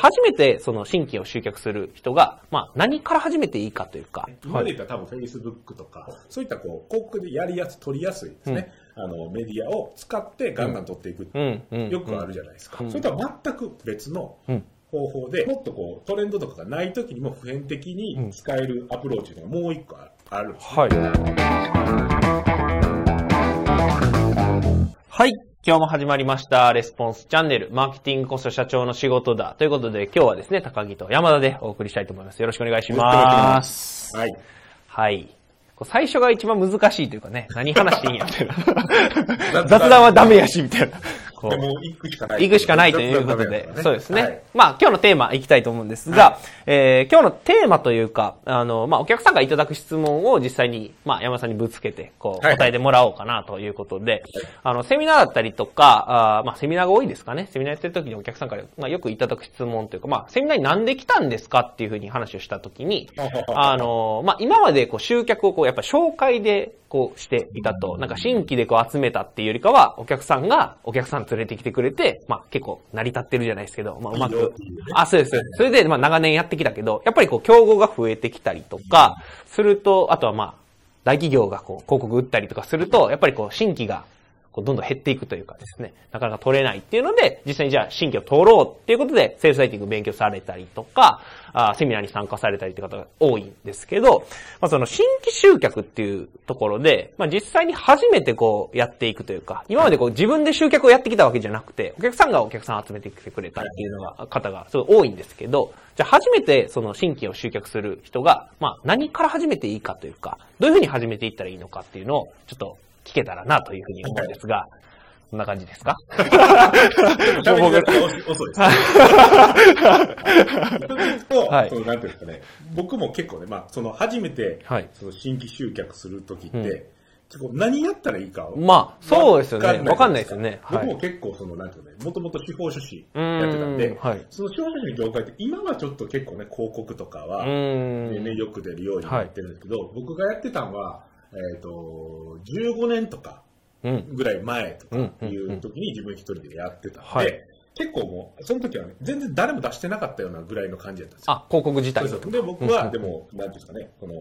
初めてその新規を集客する人が、まあ何から始めていいかというか。今で言ったら多分 Facebook とか、そういったこう、広告でやりやす、取りやすいですね。あの、メディアを使ってガンガン取っていく。うんうんよくあるじゃないですか。それとは全く別の方法で、もっとこう、トレンドとかがない時にも普遍的に使えるアプローチがもう一個ああるんですね。はい。はい。今日も始まりました、レスポンスチャンネル、マーケティングこそ社長の仕事だ。ということで、今日はですね、高木と山田でお送りしたいと思います。よろしくお願いします。はい。はい。最初が一番難しいというかね、何話していいんや、みたいな。雑談はダメやし、みたいな。こう。でも行くしかない。行くしかないということで、そうですね。はい。まあ今日のテーマ行きたいと思うんですが、えー今日のテーマというか、あの、まあお客さんがいただく質問を実際に、まあ山田さんにぶつけて、こう、はい。答えてもらおうかなということで、あの、セミナーだったりとか、あーまあセミナーが多いですかね。セミナーやってる時にお客さんから、まあよくいただく質問というか、まあセミナーになんで来たんですかっていうふうに話をした時に、あの、まあ今までこう集客をこう、やっぱ紹介でこうしていたと、なんか新規でこう集めたっていうよりかは、お客さんがお客さん連れてきてくれて、まあ結構成り立ってるじゃないですけど、まあうまく。あ、そうです。そうですそれでまあ長年やってきたけど、やっぱりこう競合が増えてきたりとか、すると、あとはまあ、大企業がこう広告打ったりとかすると、やっぱりこう新規がこうどんどん減っていくというかですね、なかなか取れないっていうので、実際にじゃあ新規を取ろうっていうことで、セールスライティング勉強されたりとか、あセミナーに参加されたりって方が多いんですけど、まあその新規集客っていうところで、まあ実際に初めてこうやっていくというか、今までこう自分で集客をやってきたわけじゃなくて、お客さんがお客さん集めてきてくれたっていうのが、方がすごい多いんですけど、じゃあ初めてその新規を集客する人が、まあ何から始めていいかというか、どういうふうに始めていったらいいのかっていうのをちょっと聞けたらなというふうに思うんですが、こんな感じですか？喋り出しが。遅いです。と、はい。そのなんていうんですかね、僕も結構ね、まあ、その初めて、はい。その新規集客するときって、結構何やったらいいかをまあ、そうですよね。わかんないですよね。はい。僕も結構その、なんていうのね、もともと司法書士やってたんではい、その司法書士の業界って今はちょっと結構ね、広告とかは、ね、よく出るようになってるんですけど、僕がやってたのは、えっ、と、15年とかうん。ぐらい前とかうんいう時に自分一人でやってたんで、はい。結構もう、その時はね、全然誰も出してなかったようなぐらいの感じだったんですよ。あ、広告自体。で、僕は、でも、なんていうんですかね、この、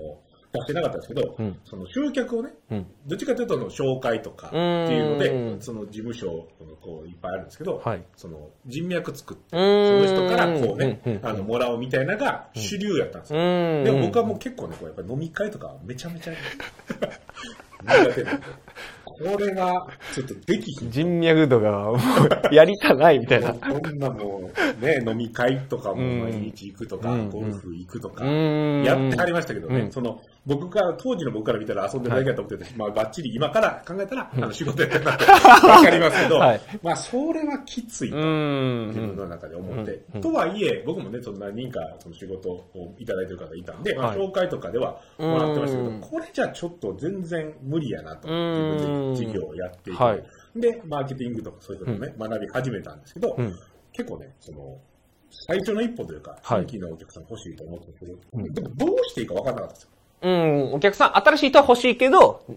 出してなかったんですけど、うん。その集客をね、うん。どっちかというとその紹介とかっていうのうで、ん。その事務所こういっぱいあるんですけど、はい。その人脈作って、うその人からこうねうんうん、あの、もらおうみたいなのが主流やったんですうよ。でも僕はもう結構ね、こうやっぱり飲み会とかめちゃめちゃ苦手なんで、これがちょっとできひ。ん。人脈度がもうやりたないみたいな。こんなもう、ね、飲み会とかもうん。毎日行くとか、うん。ゴルフ行くとか、うん。やってはりましたけどね、うん。その、僕から、当時の僕から見たら遊んでるだけだと思ってたし、まあ、ばっちり今から考えたら、あの、仕事やってるなって わかりますけど、はい。まあ、それはきついと。自分の中で思って、うん。とはいえ、僕もね、その何人かその仕事をいただいてる方いたんで、まあ、はい紹介とかではもらってましたけど、うん。これじゃちょっと全然無理やなと、うん。自分で事業をやっていく、はい。で、マーケティングとかそういうことをね、学び始めたんですけど、うん。結構ね、その、最初の一歩というか、はい。新規のお客さん欲しいと思ったんですけど、うん。でもどうしていいか分からなかったんですよ。うん。お客さん、新しい人は欲しいけど、ん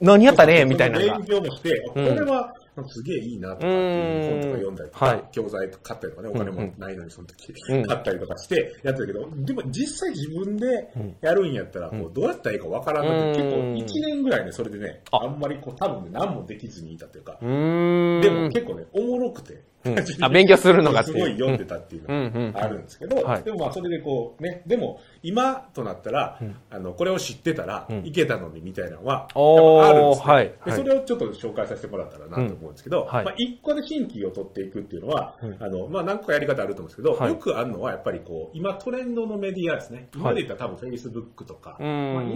何やったらええみたいな勉。強もして、こうん。れはすげえいいなとか本とか読んだりとか、はい。教材買ったりとかね、お金もないのにその時うん。買ったりとかしてやってるけど、でも実際自分でやるんやったら、こうどうやったらいいかわからんので、うん。結構1年ぐらいね、それでね、あ。あんまりこう多分ね、何もできずにいたというか。でも結構ね、おもろくて、うん。あ勉強するのがすごい読んでたっていうのがあるんですけど、はい。でもまあそれでこうね、でも今となったら、あの、これを知ってたらいけたのにみたいなのは、あるんですね。はい。ではい。それをちょっと紹介させてもらったらなと思うんですけど、まあ一個で新規を取っていくっていうのは、うん。あの、まあ何個かやり方あると思うんですけど、はい。よくあるのはやっぱりこう、今トレンドのメディアですね。今で言ったら多分 Facebook とか、イ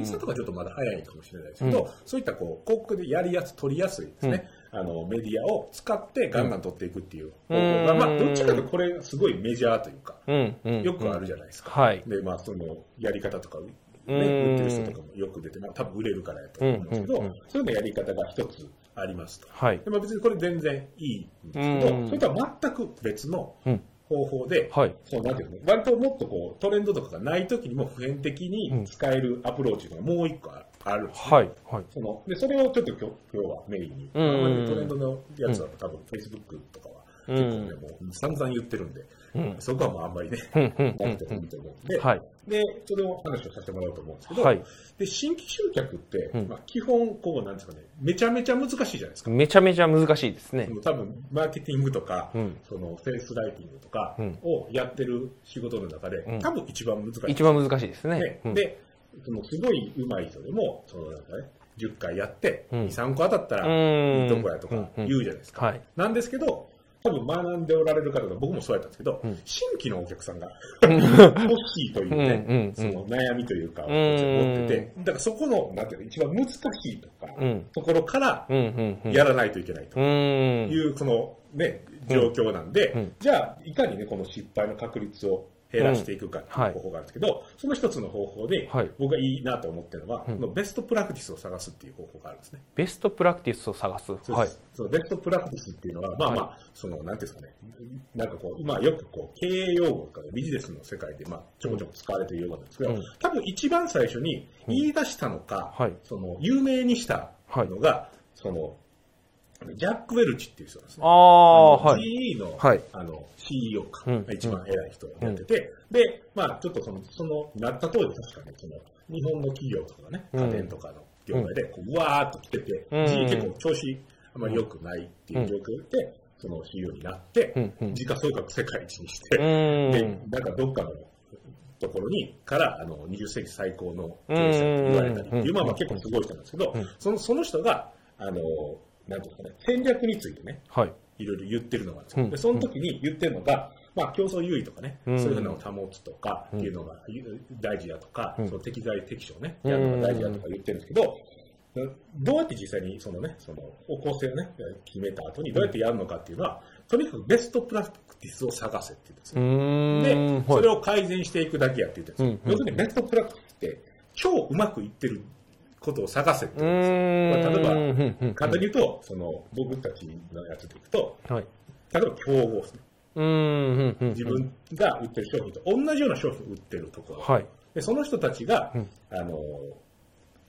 ンスタとかちょっとまだ早いかもしれないですけど、うん。そういったこう、広告でやりやす、取りやすいですね。あの、メディアを使ってガンガン取っていくっていう方法が、うんまあどっちかというとこれすごいメジャーというか、うん。うん。よくあるじゃないですか。はい。で、まあ、その、やり方とか、ね、うん売ってる人とかもよく出て、まあ、多分売れるからやと思うんですけど、うんうんうんそういうのやり方が一つありますと。はい。でまあ、別にこれ全然いいんですけど、うんそれとは全く別のうん。方法で、はい。そうなんていうの割ともっとこうトレンドとかがない時にも普遍的に使えるアプローチがもう一個ああるんですね、はい。はい。そのでそれをちょっと今日今日はメインに、うんあんまりトレンドのやつだと多分 Facebook とかは結構ね、もう散々言ってるんで、そこはもうあんまりね、なくてもいいと思うんで、はい。で、それを話をさせてもらおうと思うんですけど、はいで新規集客って、まあ、基本、こう、なんですかね、めちゃめちゃ難しいじゃないですか。めちゃめちゃ難しいですね。多分、マーケティングとか、んその、フェイスライティングとかんをやってる仕事の中で、多分一番難しい。一番難しいですねね。うんで、そのすごい上手い人でも、そのなんかね、10回やって、2、3個当たったらうん。いいとこやとか言うじゃないですか。はい。なんですけど、多分学んでおられる方が僕もそうやったんですけど、新規のお客さんが欲しいというね、その悩みというか、ん持ってて、だからそこの、なんていうの、一番難しいとか、ん。ところから。やらないといけないと。うん。いう、そのね、状況なんで、じゃあ、いかにね、この失敗の確率を減らしていくかっていう方法があるんですけど、その一つの方法で、はい。僕がいいなと思ってるのは、そのベストプラクティスを探すっていう方法があるんですね。ベストプラクティスを探す。はい。そうベストプラクティスっていうのは、まあまあ、その、なんていうんですかね、なんかこう、今よくこう、経営用語とかビジネスの世界で、まあ、ちょこちょこ使われている用語なんですけど、うん。多分一番最初に言い出したのか、はい。その、有名にしたのが、その、ジャック・ウェルチっていう人なんですね。ああ、はい。GE の,、はい。あの CEO か、うん。一番偉い人がやってて、で、まあ、ちょっとその、その、なった当時、確かね、その、日本の企業とかがね、うん。家電とかの業界で、こう、うわーっと来てて、うん。GE 結構調子あまり良くないっていう状況で、その CEO になって、うん。うん。時価総額世界一にして、うでん。、なんかどっかのところに、から、あの、20世紀最高の経営者と言われたりっていう、うん。まあまあ結構すごい人なんですけど、その、その人が、あの、なんていうかね、戦略についてね、はい。いろいろ言ってるのがあるんですよ。うん。で、その時に言ってるのが、まあ、競争優位とかね、うん。そういうのを保つとかっていうのが大事だとか、うん。その適材適所ね、うん。やるのが大事だとか言ってるんですけど、どうやって実際にそのね、その方向性をね、決めた後にどうやってやるのかっていうのは、とにかくベストプラクティスを探せって言うんですうよ。で、それを改善していくだけやって言ってるんですよ。うん。要するにベストプラクティスって、超うまくいってることを探せってう言うんですよ。まあ例えば簡単に言うと、その僕たちのやつでいくと、はい。例えば競合ですね。自分が売ってる商品と同じような商品を売ってるところ。はい。で、その人たちが、うんあの、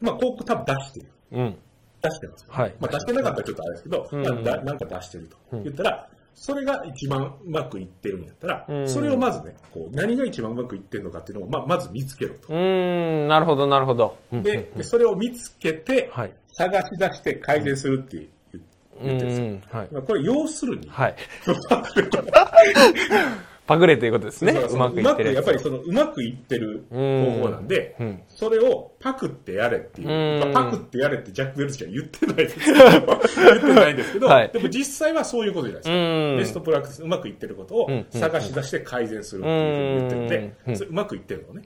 まあ、広告多分出してる。うん。出してます、はいまあ、出してなかったらちょっとあれですけど、うんまあ、だなんか出してると言ったら、それが一番うまくいってるんやったら、うんそれをまずね、こう何が一番うまくいってるのかっていうのを、まあ、まず見つけろと。うーん。なるほど、なるほど。うんで、でそれを見つけて、はい。探し出して改善するっていうう言ってるんですよ。ん。はい。まあ、これ要するに、はい。パグレということですね。そうまくいってるやっぱりそのうまくいってる方法なんで、うん。それをパクってやれっていう、うん。まあパクってやれってジャック・ウェルチは言ってないですけど、言ってないんですけど、はい。でも実際はそういうことじゃないですか。うん。ベストプラクティス、うまくいってることをうん。探し出して改善するっていうふうに言ってるんで、うん。それうまくいってるのね。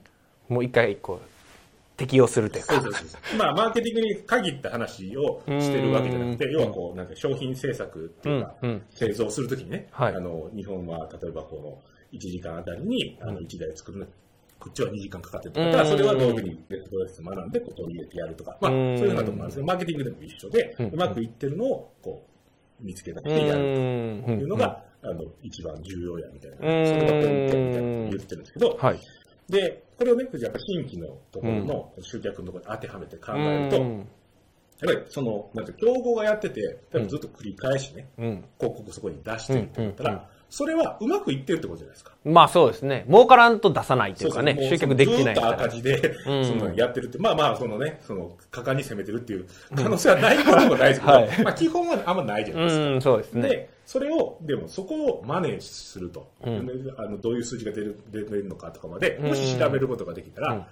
もう一回、こう、適用するというか。そうそうそう。まあ、マーケティングに限った話をしてるわけじゃなくて、うん。要はこう、なんか商品制作っていうか、うんうん。製造するときにね、はい。あの、日本は例えばこの、1時間あたりに、あの、1台作るのこっちは2時間かかってるとかそれはどういうふうにベストドレス学んで、こう取り入れてやるとか、まあ、そううんいうふうなところもあるんですけど、マーケティングでも一緒で、うまくいってるのを、こう、見つけ出しうてやるん。というのが、あの、一番重要や、みたいな。そうん。れがポイントやみたいなことを言ってるんですけど、はい。で、これをね、やっぱ新規のところの集客のところに当てはめて考えると、うん。やっぱりその、なんて競合がやってて、多分ずっと繰り返しね、うん。広告そこに出してるって言ったら、それはうまくいってるってことじゃないですか。まあそうですね。儲からんと出さないというかね、そうそう集客できてないずっとから赤字で、うんそのやってるって、まあまあ、そのね、その、果敢に攻めてるっていう可能性はないこともないですけど、はいまあ基本はあんまないじゃないですか。うん、そうですね。で、それを、でもそこをマネーすると、うんであのどういう数字が出る出てるのかとかまで、うんもし調べることができたら、うん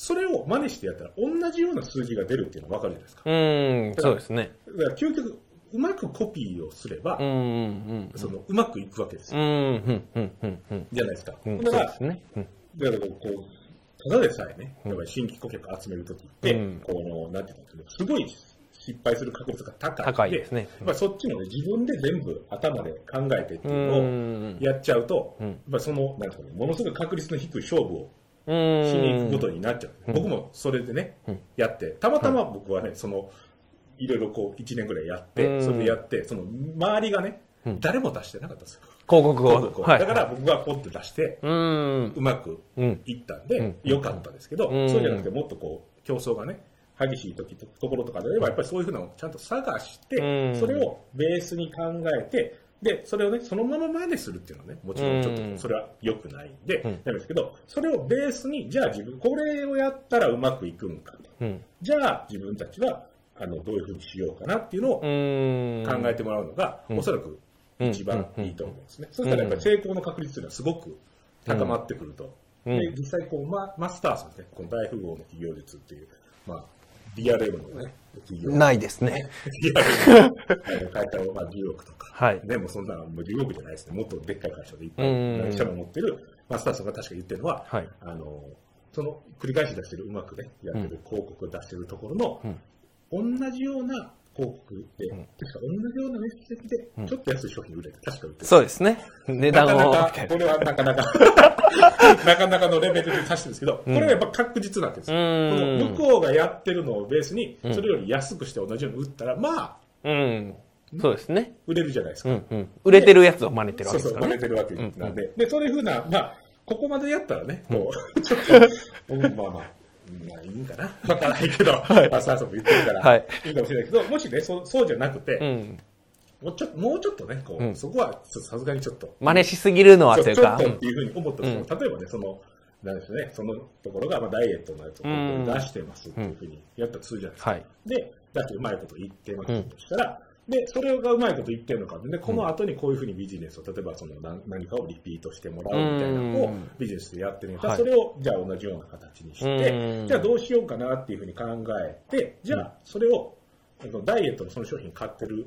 それを真似してやったら、同じような数字が出るっていうのが分かるじゃないですか。うん、そうですね。だから究極、うまくコピーをすれば、うん、うん、そのうまくいくわけですうん。よ。うん、うん、うん、うん、うん。じゃないですか。うん、だからね。うんだからこう、ただでさえね、やっぱり新規顧客集めるときって、うんこの、なんていうんですかね、すごい失敗する確率が高い。高いですねやっぱりそっちもね、自分で全部頭で考えてっていううのをん。やっちゃうと、うんやっぱりその、なんですかね、ものすごい確率の低い勝負をうん。しに行くことになっちゃう。僕もそれでね、うんやって、たまたま僕はね、その、いろいろこう、1年ぐらいやって、うんそれでやって、その、周りがね、うん誰も出してなかったんですよ。広告を。広告をはい。だから僕がポッて出して、うまくうん。いったんで、うん良かったですけど、うんそうじゃなくてもっとこう、競争がね、激しい時とところとかであれば、やっぱりそういうふうなのをちゃんと探して、うんそれをベースに考えて、で、それをね、そのまま真似するっていうのはね、もちろんちょっとそれは良くないんで、うんなんですけど、それをベースに、じゃあ自分、これをやったらうまくいくんかと。うん。じゃあ自分たちは、あの、どういうふうにしようかなっていうのを。考えてもらうのが、うんおそらく一番いいと思うんですね。そしたらやっぱり成功の確率というのはすごく高まってくると。うんで、実際こう、ま、マスターズですね、この大富豪の企業術っていう、まあ、DRM のね、企業。ないですね。DRM の会社を、まあ、10億とか。はいでもそんな、もう10億じゃないですね。もっとでっかい会社でいっぱうんい、何社も持ってる、マスターズが確か言ってるのは、はい。あの、その繰り返し出してる、うまくね、やってる広告を出してるところの、同じような広告で、ん確か同じようなメッセージでうん、ちょっと安い商品売れて、確か売ってる。そうですね。値段を。なかなか、これはなかなか、なかなかのレベルで指してるんですけど、これはやっぱ確実なわけですよ。こうんの向こうがやってるのをベースにう、んそれより安くして同じように売ったら、まあ、うん。そうですね。売れるじゃないですか。うんうん。売れてるやつを真似てるわそうそう、けですからね。真似てるわけなんで。で、そういうふうな、まあ、ここまでやったらね、こう、ちょっと、うんまあまあ、まあいいんかな。わからないけど、まあ、さあさも言ってるから、はい。いいかもしれないけど、もしね、そうそうじゃなくて、うん。もうちょっと、もうちょっとね、こう、うん。そこは、さすがにちょっと、真似しすぎるのはというか。ちょっとっていうふうに思ったとしても、例えばね、その、なんでしょうね、そのところが、まあ、ダイエットのやつをうん出してますっていうふうにやったとするじゃないですか。はい。で、出してうまいこと言ってますとしたら、で、それがうまいこと言ってるのか。で、この後にこういうふうにビジネスを、例えばその何何かをリピートしてもらうみたいなのをうんビジネスでやってる。んだったら、はい。それをじゃあ同じような形にしうて、ん。じゃあどうしようかなっていうふうに考えて、じゃあそれを、ダイエットのその商品買ってるよ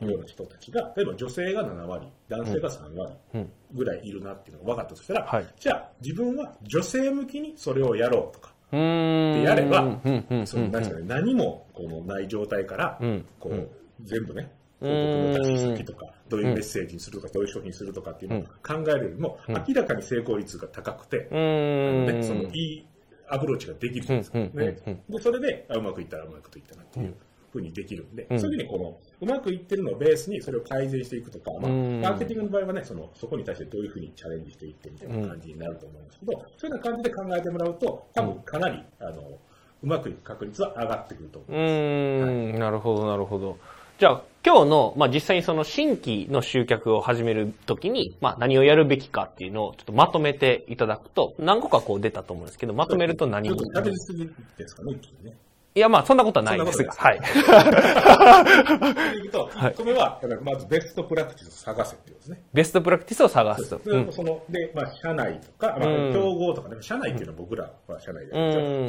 うな人たちが、例えば女性が7割、男性が3割うん。ぐらいいるなっていうのが分かったとしたら、はい。じゃあ自分は女性向きにそれをやろうとか。でやればその何何もこのない状態から、うん。こううん全部ね、うん。広告の出し先とか、どういうメッセージにするとか、どういう商品にするとかっていうのを考えるよりも、うん。明らかに成功率が高くて、そのいいアプローチができるじゃないですね。でそれで、あうまくいったらうまくいったなっていうふうにできるんで、うん。そういうふうにこの、うまくいってるのをベースにそれを改善していくとか、まあ、うんマーケティングの場合はね、その、そこに対してどういうふうにチャレンジしていってみたいな感じになると思うんですけど、そういうような感じで考えてもらうと、多分かなり、あの、うまくいく確率は上がってくると思う。うーん、なるほど、なるほど。じゃあ、今日の、まあ、実際にその新規の集客を始めるときに、まあ、何をやるべきかっていうのをちょっとまとめていただくと、何個かこう出たと思うんですけど、まとめると何をちょすぎですかね、一気にね。いや、まあ、そんなことはないですが。はい。でいくと、はいこれは、まずベストプラクティスを探せっていうことですね。ベストプラクティスを探すと。でうんそので、まあ、社内とか、まうんあ、競合とかね、社内っていうのは僕らは社内で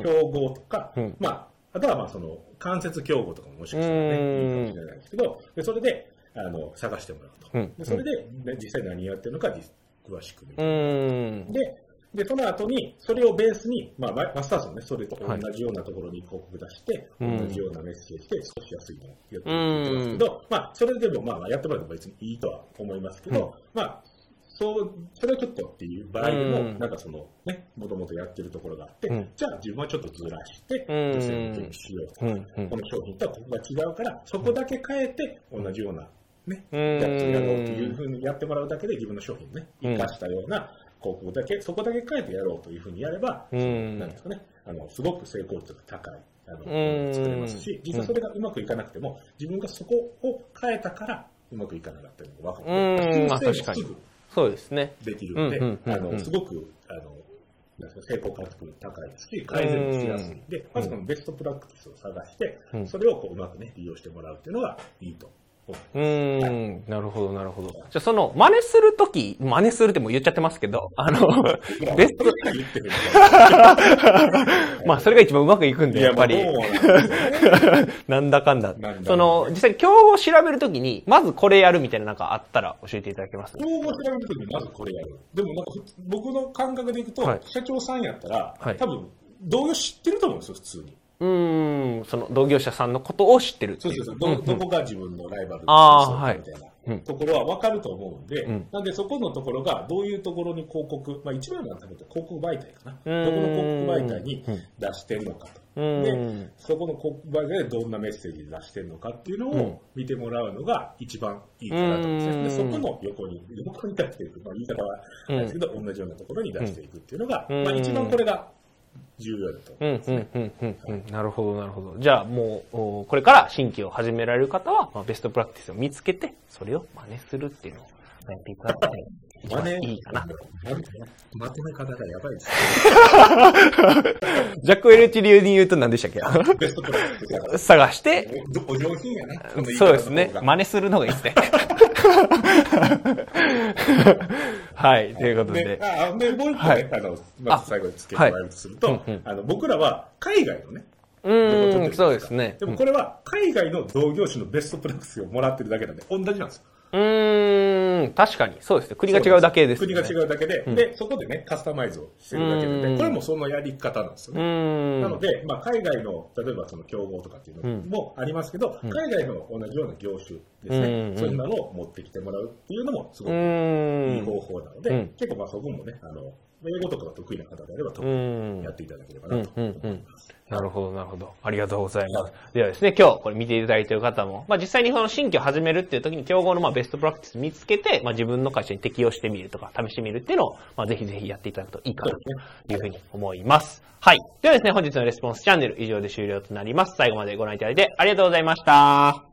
競合とか、うんまあ、あとはまあその間接競合とかももしかしたらね、うん。いいかもしれないですけど、でそれであの探してもらうと。うん。でそれで、ね、実際何やってるのか実詳しく。で、で、その後に、それをベースに、まあ、ママスターズもね、それと同じようなところに広告出して、うん。同じようなメッセージで少し安いのをやってるって言ってますけど、まあ、それでも、まあ、やってもらえば別にいいとは思いますけど、まあ、そう、それはちょっとっていう場合でも、うん。なんかその、ね、もともとやってるところがあって、うん。じゃあ自分はちょっとずらして、うん。女性向けにしようと。か、うん。うん。この商品とはここが違うから、そこだけ変えて、同じような、ね、うん。やつをやろうというふうにやってもらうだけで、自分の商品をね、うん。生かしたような広告だけ、そこだけ変えてやろうというふうにやれば、うん。なんですかね、あの、すごく成功率が高い、あの、うん。作れますし、実際それがうまくいかなくても、自分がそこを変えたから、うまくいかなかったのが分かる。うん。確かにそうですね。できるんで、あの、うんすごく、あの、成功確率高いですし、改善もしやすい。んで、まずこのベストプラクティスを探して、うん。それをこううまくね、利用してもらうっていうのがいいと。思うーん、なるほど、なるほど。じゃあ、その、真似するとき、真似するってもう言っちゃってますけど、あの、う。ベスト、まあ、それが一番うまくいくんで、やっぱり。なんだかんだ。その、実際、競合を調べるときに、まずこれやるみたいななんかあったら教えていただけます？競合調べるときにまずこれやる。でもなんか僕の感覚でいくと、はい。社長さんやったら、はい。多分、同業知ってると思うんですよ、普通に。うーん、その、同業者さんのことを知ってるっていう。う。そそう。そう、ど、どこが自分のライバルあーそうはいみたいな。うん。ところは分かると思うんで、うん。なんでそこのところがどういうところに広告、まあ一番は多分広告媒体かな。うん。どこの広告媒体に出してるのかと。うん。で、そこの広告媒体でどんなメッセージ出してるのかっていうのうん。を見てもらうのが一番いいかなと思うんですね。で、そうんこの横に、横に出していく。まあ言い方はないですけど、同じようなところに出していくっていうのが、うん。まあ一番これが重要だとうん、うん、うん、うん、うん。なるほど、なるほど。じゃあもう、これから新規を始められる方は、まあ、ベストプラクティスを見つけて、それを真似するっていうのをやっていただきたい。真似いいかな。まとめ方がやばいです ジャック・エルチ流に言うと何でしたっけ？ベストプラクティス探して、お上品やな。そうですね。真似するのがいいですね。はい、ということで。あで、もう一個ね、あの、まず最後に付け加えるとすると、あの、僕らは海外のね、うん、そうですね。でもこれは海外の同業種のベストプラクティスをもらってるだけなんで、同じなんですよ。うん、確かに。そうですね。国が違うだけです、ね、国が違うだけで、うん、で、そこでね、カスタマイズをしてるだけで、これもそのやり方なんですよね。なので、まあ、海外の、例えばその競合とかっていうのもありますけど、うん、海外の同じような業種ですね、そういうのを持ってきてもらうっていうのもすごくいい方法なので、結構まあそこもね、あの、英語とかが得意な方であれば、やっていただければなと思います。なるほど、なるほど。ありがとうございます。ではですね、今日これ見ていただいている方も、まあ実際にその新規を始めるっていう時に競合のまあベストプラクティス見つけて、まあ自分の会社に適用してみるとか、試してみるっていうのを、まあぜひぜひやっていただくといいかなというふうに思います。はい。ではですね、本日のレスポンスチャンネル以上で終了となります。最後までご覧いただいてありがとうございました。